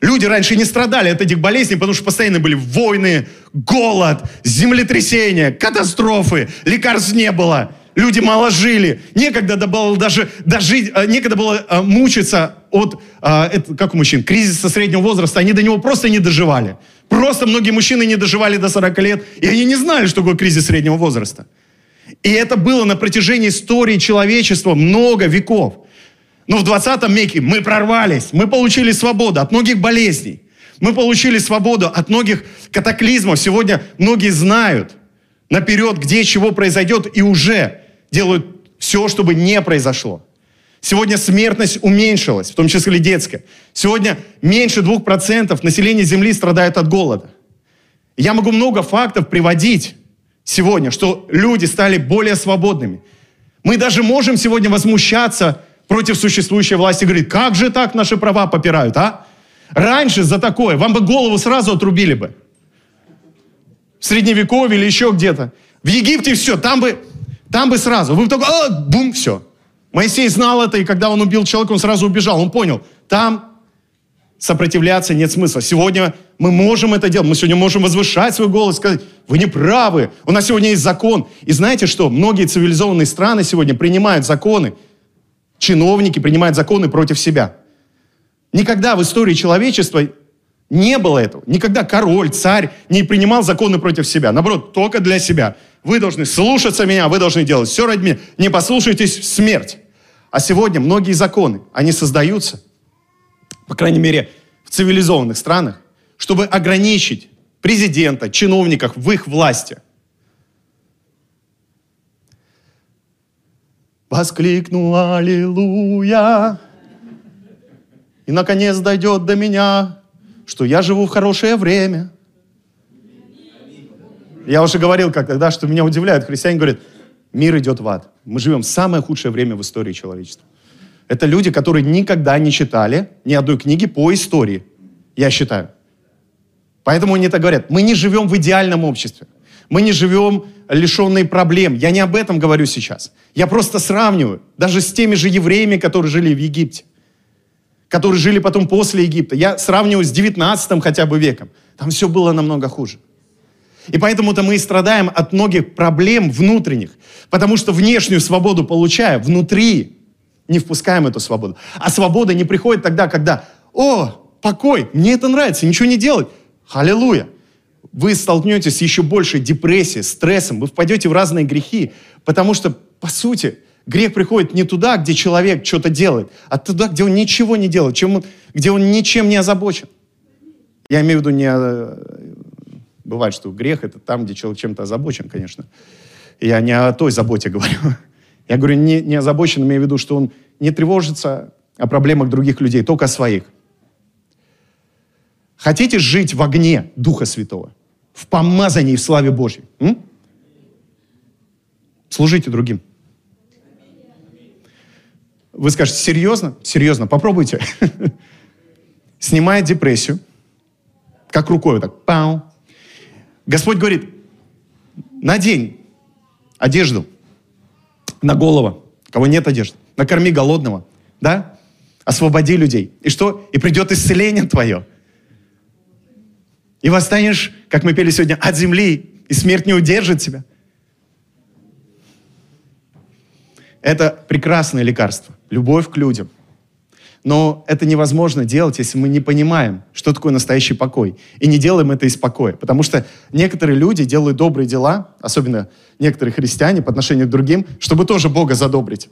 Люди раньше не страдали от этих болезней, потому что постоянно были войны, голод, землетрясения, катастрофы, лекарств не было. Люди мало жили. Некогда было даже дожить, э, некогда было э, мучиться от, э, как у мужчин, кризиса среднего возраста. Они до него просто не доживали. Просто многие мужчины не доживали до 40 лет, и они не знали, что такое кризис среднего возраста. И это было на протяжении истории человечества много веков. Но в 20 веке мы прорвались, мы получили свободу от многих болезней. Мы получили свободу от многих катаклизмов. Сегодня многие знают наперед, где чего произойдет, и уже делают все, чтобы не произошло. Сегодня смертность уменьшилась, в том числе детская. Сегодня меньше 2% населения Земли страдают от голода. Я могу много фактов приводить сегодня, что люди стали более свободными. Мы даже можем сегодня возмущаться против существующей власти, говорит, как же так наши права попирают, а? Раньше за такое вам бы голову сразу отрубили бы. В Средневековье или еще где-то. В Египте все, там бы, там бы сразу. Вы бы только, а, бум, все. Моисей знал это, и когда он убил человека, он сразу убежал. Он понял, там сопротивляться нет смысла. Сегодня мы можем это делать. Мы сегодня можем возвышать свой голос, сказать, вы не правы. У нас сегодня есть закон. И знаете что? Многие цивилизованные страны сегодня принимают законы, чиновники принимают законы против себя. Никогда в истории человечества не было этого. Никогда король, царь не принимал законы против себя. Наоборот, только для себя. Вы должны слушаться меня, вы должны делать все ради меня. Не послушайтесь, смерть. А сегодня многие законы, они создаются, по крайней мере, в цивилизованных странах, чтобы ограничить президента, чиновников в их власти – Воскликну Аллилуйя. И наконец дойдет до меня, что я живу в хорошее время. Я уже говорил как тогда, что меня удивляют. Христиане говорят, мир идет в ад. Мы живем в самое худшее время в истории человечества. Это люди, которые никогда не читали ни одной книги по истории, я считаю. Поэтому они так говорят. Мы не живем в идеальном обществе. Мы не живем лишенные проблем. Я не об этом говорю сейчас. Я просто сравниваю. Даже с теми же евреями, которые жили в Египте. Которые жили потом после Египта. Я сравниваю с 19 хотя бы веком. Там все было намного хуже. И поэтому-то мы и страдаем от многих проблем внутренних. Потому что внешнюю свободу получая, внутри не впускаем эту свободу. А свобода не приходит тогда, когда, о, покой, мне это нравится, ничего не делать. Аллилуйя вы столкнетесь с еще большей депрессией, стрессом, вы впадете в разные грехи, потому что, по сути, грех приходит не туда, где человек что-то делает, а туда, где он ничего не делает, чем он, где он ничем не озабочен. Я имею в виду не... Бывает, что грех — это там, где человек чем-то озабочен, конечно. Я не о той заботе говорю. Я говорю не, не озабочен, имею в виду, что он не тревожится о проблемах других людей, только о своих. Хотите жить в огне Духа Святого? В помазании, в славе Божьей? М? Служите другим. Вы скажете, серьезно? Серьезно, попробуйте. Снимает депрессию, как рукой вот так, пау. Господь говорит, надень одежду на голову, кого нет одежды, накорми голодного, да? Освободи людей. И что? И придет исцеление твое. И восстанешь, как мы пели сегодня, от земли, и смерть не удержит тебя. Это прекрасное лекарство. Любовь к людям. Но это невозможно делать, если мы не понимаем, что такое настоящий покой. И не делаем это из покоя. Потому что некоторые люди делают добрые дела, особенно некоторые христиане по отношению к другим, чтобы тоже Бога задобрить.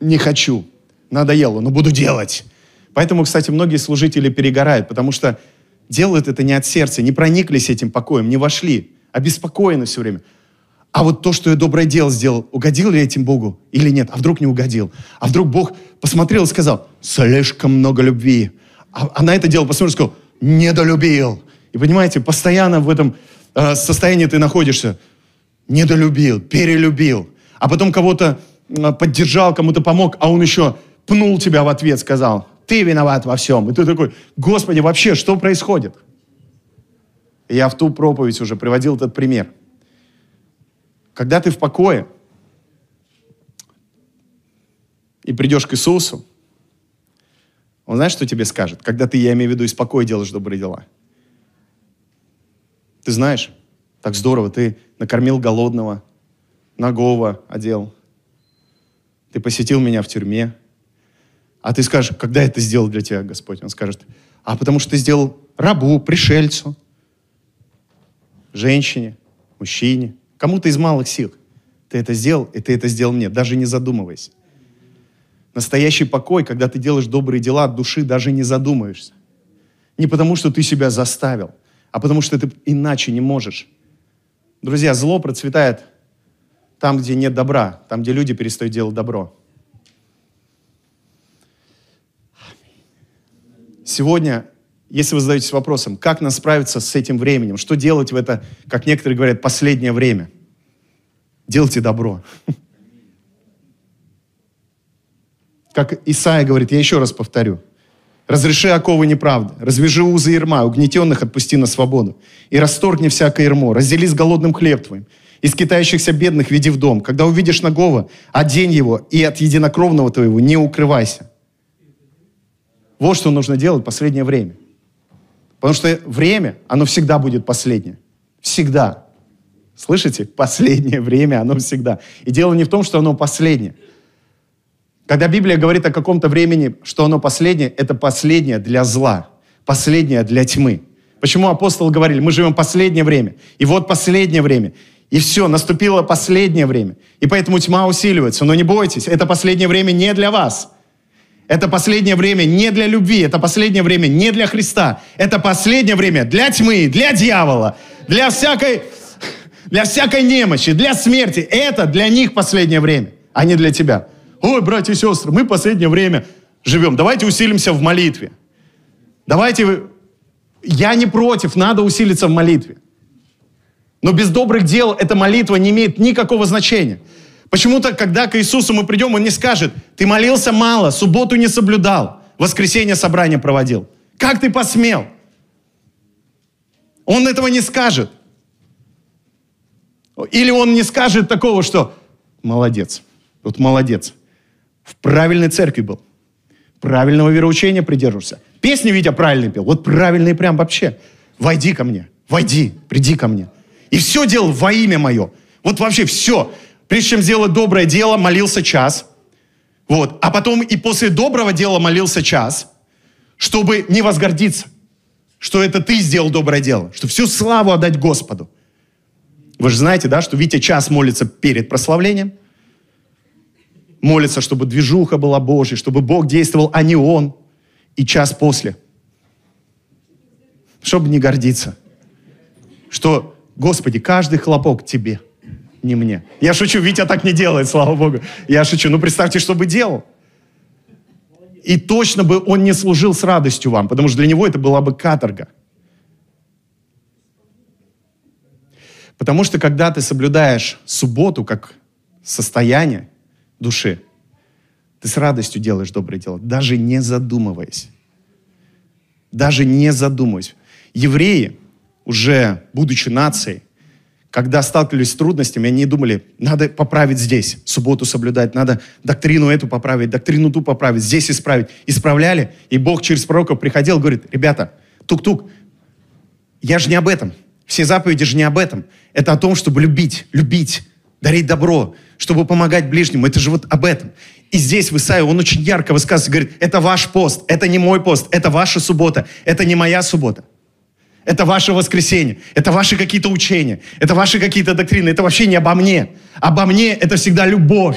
Не хочу, надоело, но буду делать. Поэтому, кстати, многие служители перегорают, потому что делают это не от сердца, не прониклись этим покоем, не вошли, обеспокоены все время. А вот то, что я доброе дело сделал, угодил ли этим Богу или нет? А вдруг не угодил? А вдруг Бог посмотрел и сказал, слишком много любви. А, а на это дело посмотрел и сказал, недолюбил. И понимаете, постоянно в этом э, состоянии ты находишься. Недолюбил, перелюбил. А потом кого-то э, поддержал, кому-то помог, а он еще пнул тебя в ответ, сказал, ты виноват во всем. И ты такой, Господи, вообще, что происходит? Я в ту проповедь уже приводил этот пример. Когда ты в покое и придешь к Иисусу, Он знаешь, что тебе скажет? Когда ты, я имею в виду, из покоя делаешь добрые дела. Ты знаешь, так здорово, ты накормил голодного, нагого одел. Ты посетил меня в тюрьме. А ты скажешь, когда это сделал для тебя Господь? Он скажет, а потому что ты сделал рабу, пришельцу, женщине, мужчине, кому-то из малых сил. Ты это сделал, и ты это сделал мне, даже не задумываясь. Настоящий покой, когда ты делаешь добрые дела от души, даже не задумаешься. Не потому, что ты себя заставил, а потому, что ты иначе не можешь. Друзья, зло процветает там, где нет добра, там, где люди перестают делать добро. Сегодня если вы задаетесь вопросом, как нам справиться с этим временем, что делать в это, как некоторые говорят, последнее время, делайте добро. Как Исаия говорит, я еще раз повторю, разреши оковы неправды, развяжи узы ерма, угнетенных отпусти на свободу, и расторгни всякое ермо, раздели с голодным хлеб твоим, из китающихся бедных веди в дом. Когда увидишь нагого, одень его, и от единокровного твоего не укрывайся. Вот что нужно делать в последнее время. Потому что время, оно всегда будет последнее. Всегда. Слышите? Последнее время, оно всегда. И дело не в том, что оно последнее. Когда Библия говорит о каком-то времени, что оно последнее, это последнее для зла, последнее для тьмы. Почему апостолы говорили, мы живем последнее время, и вот последнее время, и все, наступило последнее время. И поэтому тьма усиливается. Но не бойтесь, это последнее время не для вас. Это последнее время не для любви, это последнее время не для Христа. Это последнее время для тьмы, для дьявола, для всякой, для всякой немощи, для смерти. Это для них последнее время, а не для тебя. Ой, братья и сестры, мы последнее время живем. Давайте усилимся в молитве. Давайте... Я не против, надо усилиться в молитве. Но без добрых дел эта молитва не имеет никакого значения. Почему-то, когда к Иисусу мы придем, Он не скажет, ты молился мало, субботу не соблюдал, воскресенье собрание проводил. Как ты посмел? Он этого не скажет. Или он не скажет такого, что молодец, вот молодец, в правильной церкви был, правильного вероучения придерживался. Песни Витя правильно пел, вот правильный прям вообще. Войди ко мне, войди, приди ко мне. И все делал во имя мое. Вот вообще все. Прежде чем сделать доброе дело, молился час. Вот. А потом и после доброго дела молился час, чтобы не возгордиться, что это ты сделал доброе дело, что всю славу отдать Господу. Вы же знаете, да, что Витя час молится перед прославлением, молится, чтобы движуха была Божьей, чтобы Бог действовал, а не он, и час после. Чтобы не гордиться, что, Господи, каждый хлопок тебе – не мне. Я шучу, Витя так не делает, слава Богу. Я шучу. Ну, представьте, что бы делал. И точно бы он не служил с радостью вам, потому что для него это была бы каторга. Потому что когда ты соблюдаешь субботу как состояние души, ты с радостью делаешь доброе дело, даже не задумываясь. Даже не задумываясь. Евреи, уже будучи нацией, когда сталкивались с трудностями, они думали, надо поправить здесь, субботу соблюдать, надо доктрину эту поправить, доктрину ту поправить, здесь исправить. Исправляли, и Бог через пророков приходил, говорит, ребята, тук-тук, я же не об этом. Все заповеди же не об этом. Это о том, чтобы любить, любить, дарить добро, чтобы помогать ближнему. Это же вот об этом. И здесь в Исаии он очень ярко высказывается, говорит, это ваш пост, это не мой пост, это ваша суббота, это не моя суббота. Это ваше воскресенье, это ваши какие-то учения, это ваши какие-то доктрины, это вообще не обо мне. Обо мне это всегда любовь.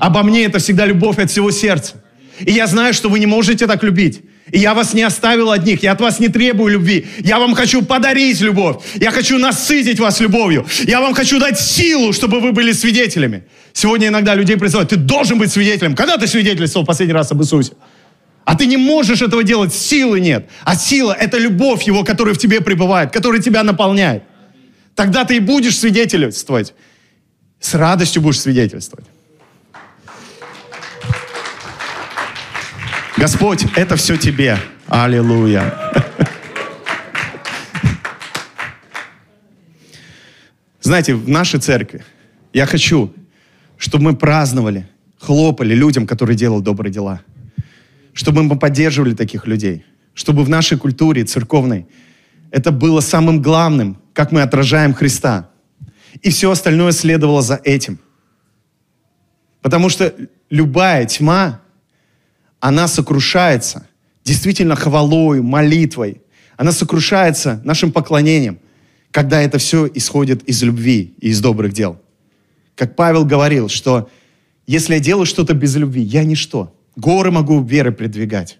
Обо мне это всегда любовь от всего сердца. И я знаю, что вы не можете так любить. И я вас не оставил одних, я от вас не требую любви. Я вам хочу подарить любовь. Я хочу насытить вас любовью. Я вам хочу дать силу, чтобы вы были свидетелями. Сегодня иногда людей призывают, ты должен быть свидетелем. Когда ты свидетельствовал последний раз об Иисусе? А ты не можешь этого делать, силы нет. А сила – это любовь Его, которая в тебе пребывает, которая тебя наполняет. Тогда ты и будешь свидетельствовать. С радостью будешь свидетельствовать. Господь, это все тебе. Аллилуйя. Знаете, в нашей церкви Я хочу, чтобы мы праздновали, хлопали людям, которые делают добрые дела. Чтобы мы поддерживали таких людей. Чтобы в нашей культуре церковной это было самым главным, как мы отражаем Христа. И все остальное следовало за этим. Потому что любая тьма, она сокрушается действительно хвалой, молитвой. Она сокрушается нашим поклонением, когда это все исходит из любви и из добрых дел. Как Павел говорил, что если я делаю что-то без любви, я ничто. Горы могу веры придвигать.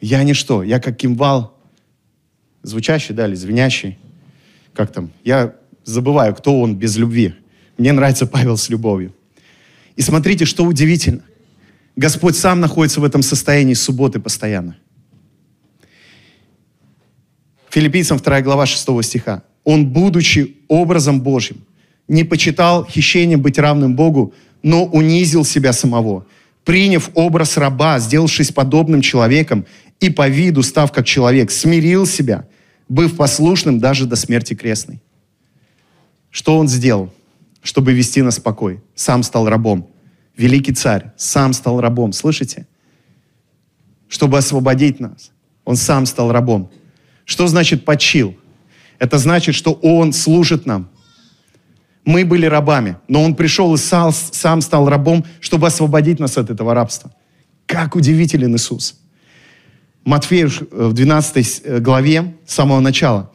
Я ничто. Я как кимвал, звучащий, да, или звенящий. Как там? Я забываю, кто он без любви. Мне нравится Павел с любовью. И смотрите, что удивительно. Господь сам находится в этом состоянии субботы постоянно. Филиппийцам 2 глава 6 стиха. Он, будучи образом Божьим, не почитал хищение быть равным Богу, но унизил себя самого, приняв образ раба, сделавшись подобным человеком и по виду, став как человек, смирил себя, быв послушным даже до смерти крестной. Что он сделал, чтобы вести нас в покой? Сам стал рабом. Великий царь сам стал рабом. Слышите? Чтобы освободить нас. Он сам стал рабом. Что значит почил? Это значит, что он служит нам. Мы были рабами, но он пришел и сам, сам стал рабом, чтобы освободить нас от этого рабства. Как удивителен Иисус. Матфею в 12 э, главе, с самого начала,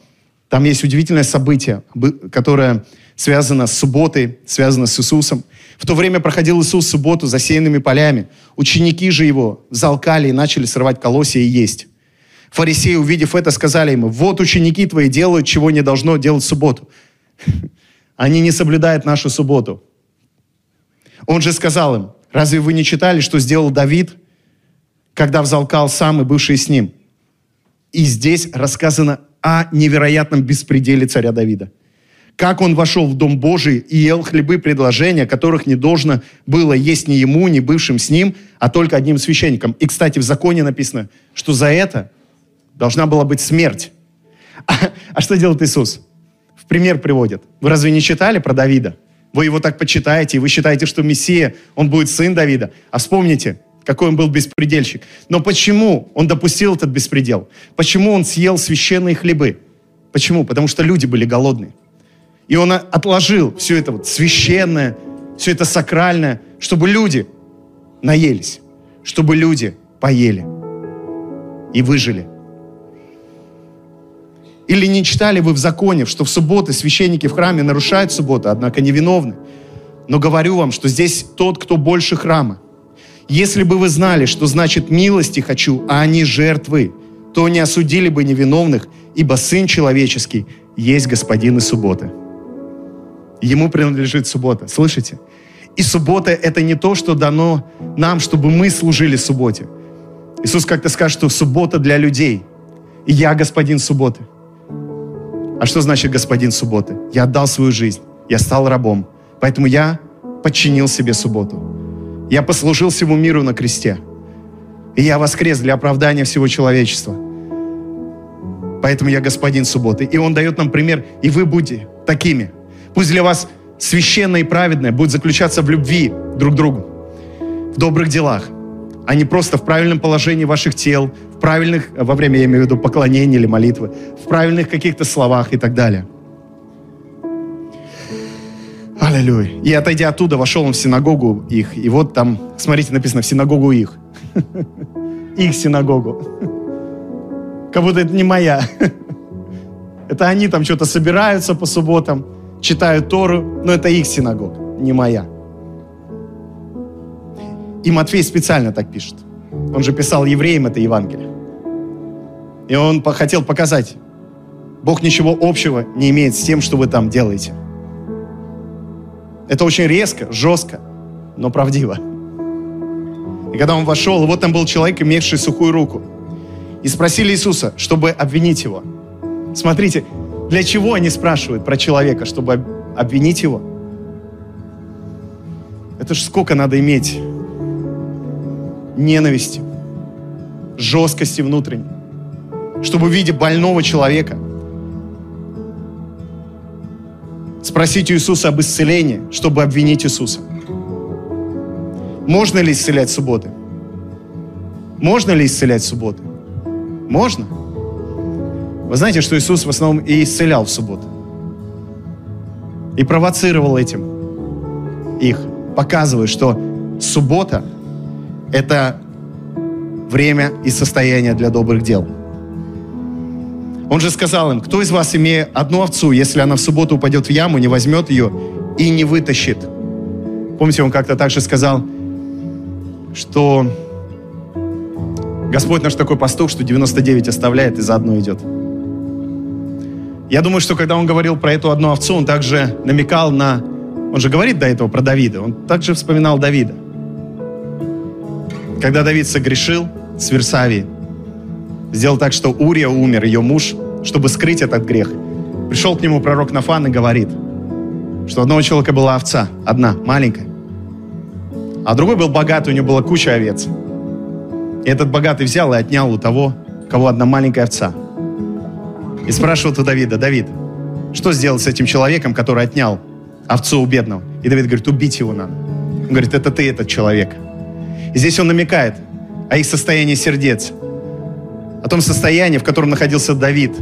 там есть удивительное событие, которое связано с субботой, связано с Иисусом. В то время проходил Иисус субботу засеянными полями. Ученики же его залкали и начали срывать колосья и есть. Фарисеи, увидев это, сказали ему, вот ученики твои делают, чего не должно делать в субботу. Они не соблюдают нашу субботу. Он же сказал им, разве вы не читали, что сделал Давид, когда взалкал сам и бывший с ним? И здесь рассказано о невероятном беспределе царя Давида. Как он вошел в Дом Божий и ел хлебы предложения, которых не должно было есть ни ему, ни бывшим с ним, а только одним священником. И, кстати, в законе написано, что за это должна была быть смерть. А, а что делает Иисус? Пример приводит. Вы разве не читали про Давида? Вы его так почитаете, и вы считаете, что Мессия, он будет сын Давида. А вспомните, какой он был беспредельщик. Но почему он допустил этот беспредел? Почему он съел священные хлебы? Почему? Потому что люди были голодные. И он отложил все это вот священное, все это сакральное, чтобы люди наелись, чтобы люди поели и выжили. Или не читали вы в законе, что в субботы священники в храме нарушают субботу, однако невиновны. Но говорю вам, что здесь тот, кто больше храма. Если бы вы знали, что значит милости хочу, а не жертвы, то не осудили бы невиновных, ибо Сын Человеческий есть Господин и суббота. Ему принадлежит суббота. Слышите? И суббота — это не то, что дано нам, чтобы мы служили субботе. Иисус как-то скажет, что суббота для людей. И я господин субботы. А что значит господин субботы? Я отдал свою жизнь. Я стал рабом. Поэтому я подчинил себе субботу. Я послужил всему миру на кресте. И я воскрес для оправдания всего человечества. Поэтому я господин субботы. И Он дает нам пример. И вы будете такими. Пусть для вас священное и праведное будет заключаться в любви друг к другу, в добрых делах, а не просто в правильном положении ваших тел, правильных, во время, я имею в виду, поклонения или молитвы, в правильных каких-то словах и так далее. Аллилуйя. И отойдя оттуда, вошел он в синагогу их. И вот там, смотрите, написано, в синагогу их. Их синагогу. Как будто это не моя. Это они там что-то собираются по субботам читают Тору, но это их синагога, не моя. И Матфей специально так пишет. Он же писал евреям это Евангелие. И он хотел показать, Бог ничего общего не имеет с тем, что вы там делаете. Это очень резко, жестко, но правдиво. И когда он вошел, вот там был человек, имевший сухую руку. И спросили Иисуса, чтобы обвинить его. Смотрите, для чего они спрашивают про человека, чтобы обвинить его? Это ж сколько надо иметь ненависти, жесткости внутренней, чтобы, видя больного человека, спросить у Иисуса об исцелении, чтобы обвинить Иисуса. Можно ли исцелять субботы? Можно ли исцелять субботы? Можно. Вы знаете, что Иисус в основном и исцелял в субботу. И провоцировал этим их, показывая, что суббота – это время и состояние для добрых дел. Он же сказал им, кто из вас, имея одну овцу, если она в субботу упадет в яму, не возьмет ее и не вытащит? Помните, он как-то также сказал, что Господь наш такой пастух, что 99 оставляет и за одну идет. Я думаю, что когда он говорил про эту одну овцу, он также намекал на... Он же говорит до этого про Давида. Он также вспоминал Давида. Когда Давид согрешил с Версавией, сделал так, что Урия умер, ее муж, чтобы скрыть этот грех. Пришел к нему пророк Нафан и говорит, что одного человека была овца, одна, маленькая. А другой был богатый, у него была куча овец. И этот богатый взял и отнял у того, кого одна маленькая овца. И спрашивает у Давида, Давид, что сделать с этим человеком, который отнял овцу у бедного? И Давид говорит, убить его надо. Он говорит, это ты этот человек. И здесь он намекает о их состоянии сердец, о том состоянии, в котором находился Давид,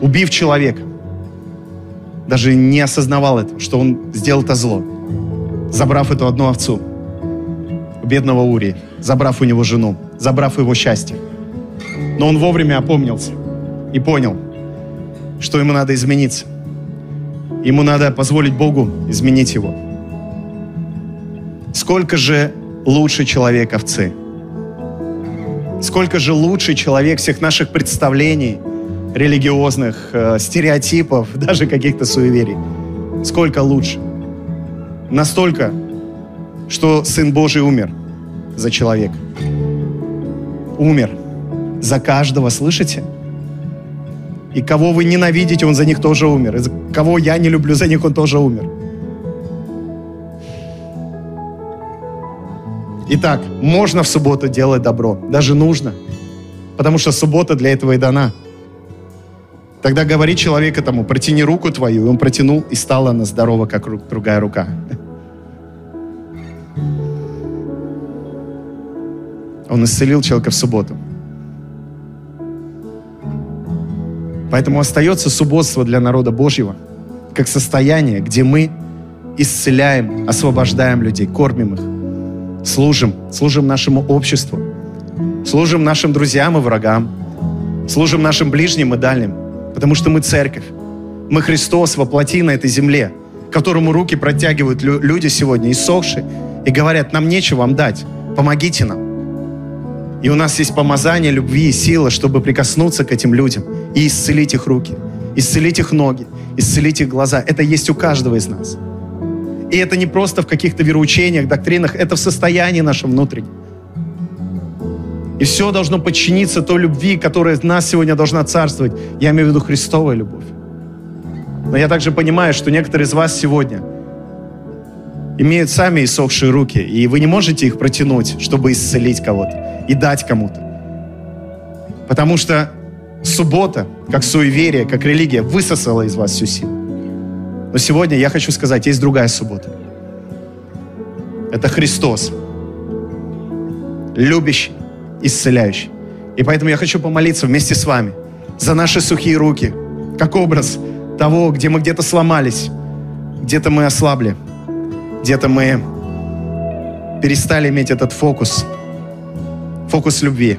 убив человека. Даже не осознавал этого, что он сделал это зло, забрав эту одну овцу у бедного Урии, забрав у него жену, забрав его счастье. Но он вовремя опомнился и понял, что ему надо измениться. Ему надо позволить Богу изменить его. Сколько же лучше человек овцы? Сколько же лучше человек всех наших представлений, религиозных, э, стереотипов, даже каких-то суеверий? Сколько лучше? Настолько, что Сын Божий умер за человека. Умер за каждого, слышите? И кого вы ненавидите, он за них тоже умер. И кого я не люблю, за них он тоже умер. Итак, можно в субботу делать добро, даже нужно, потому что суббота для этого и дана. Тогда говори человек этому, протяни руку твою, и он протянул, и стала она здорова, как другая рука. Он исцелил человека в субботу. Поэтому остается субботство для народа Божьего, как состояние, где мы исцеляем, освобождаем людей, кормим их, служим, служим нашему обществу, служим нашим друзьям и врагам, служим нашим ближним и дальним, потому что мы церковь. Мы Христос воплоти на этой земле, которому руки протягивают люди сегодня, иссохшие, и говорят, нам нечего вам дать, помогите нам. И у нас есть помазание любви и сила, чтобы прикоснуться к этим людям и исцелить их руки, исцелить их ноги, исцелить их глаза. Это есть у каждого из нас. И это не просто в каких-то вероучениях, доктринах, это в состоянии нашем внутреннем. И все должно подчиниться той любви, которая нас сегодня должна царствовать. Я имею в виду Христовая любовь. Но я также понимаю, что некоторые из вас сегодня имеют сами иссохшие руки, и вы не можете их протянуть, чтобы исцелить кого-то и дать кому-то. Потому что суббота, как суеверие, как религия, высосала из вас всю силу. Но сегодня я хочу сказать, есть другая суббота. Это Христос, любящий, исцеляющий. И поэтому я хочу помолиться вместе с вами за наши сухие руки, как образ того, где мы где-то сломались, где-то мы ослабли, где-то мы перестали иметь этот фокус – фокус любви.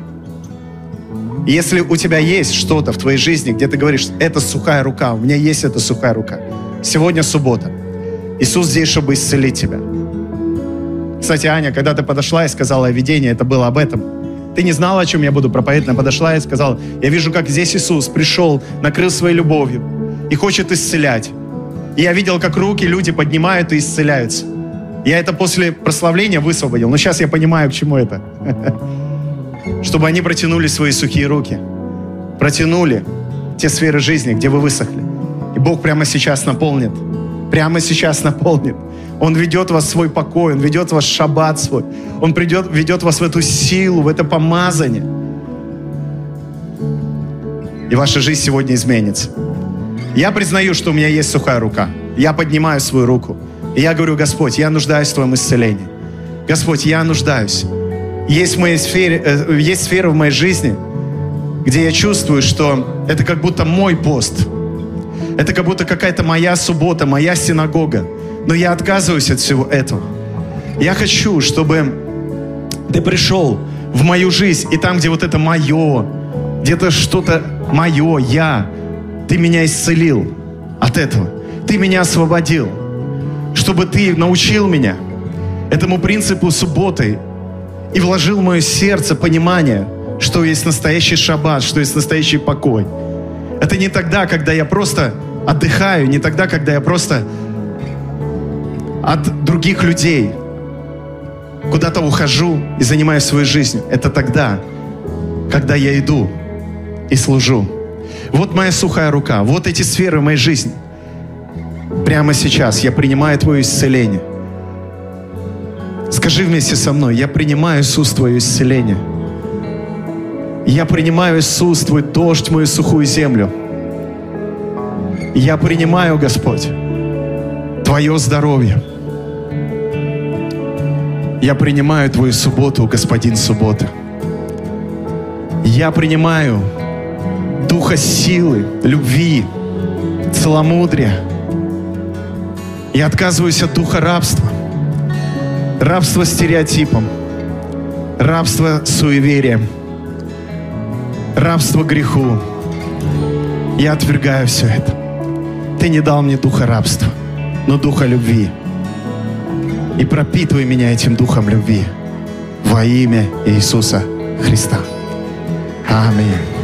если у тебя есть что-то в твоей жизни, где ты говоришь, это сухая рука, у меня есть эта сухая рука. Сегодня суббота. Иисус здесь, чтобы исцелить тебя. Кстати, Аня, когда ты подошла и сказала о видении, это было об этом. Ты не знала, о чем я буду проповедовать, но подошла и сказала, я вижу, как здесь Иисус пришел, накрыл своей любовью и хочет исцелять. И я видел, как руки люди поднимают и исцеляются. Я это после прославления высвободил, но сейчас я понимаю, к чему это. чтобы они протянули свои сухие руки, протянули те сферы жизни, где вы высохли. И Бог прямо сейчас наполнит, прямо сейчас наполнит. Он ведет вас в свой покой, Он ведет вас в шаббат свой. Он придет, ведет вас в эту силу, в это помазание. И ваша жизнь сегодня изменится. Я признаю, что у меня есть сухая рука. я поднимаю свою руку. И я говорю, Господь, я нуждаюсь в Твоем исцелении. Господь, я нуждаюсь. Есть, в моей сфере, э, есть сфера в моей жизни, где я чувствую, что это как будто мой пост. Это как будто какая-то моя суббота, моя синагога. Но я отказываюсь от всего этого. Я хочу, чтобы ты пришел в мою жизнь, и там, где вот это мое, где-то что-то мое, я, ты меня исцелил от этого. Ты меня освободил. Чтобы ты научил меня этому принципу субботы и вложил в мое сердце понимание, что есть настоящий шаббат, что есть настоящий покой. Это не тогда, когда я просто отдыхаю, не тогда, когда я просто от других людей куда-то ухожу и занимаюсь своей жизнью. Это тогда, когда я иду и служу. Вот моя сухая рука, вот эти сферы моей жизни. Прямо сейчас я принимаю Твое исцеление. Скажи вместе со мной, я принимаю, Иисус, Твое исцеление. Я принимаю, Иисус, Твой дождь, мою сухую землю. Я принимаю, Господь, Твое здоровье. Я принимаю Твою субботу, Господин субботы. Я принимаю духа силы, любви, целомудрия. Я отказываюсь от духа рабства, рабства стереотипом, рабства суеверием, рабства греху. Я отвергаю все это. Ты не дал мне духа рабства, но духа любви. И пропитывай меня этим духом любви во имя Иисуса Христа. Аминь.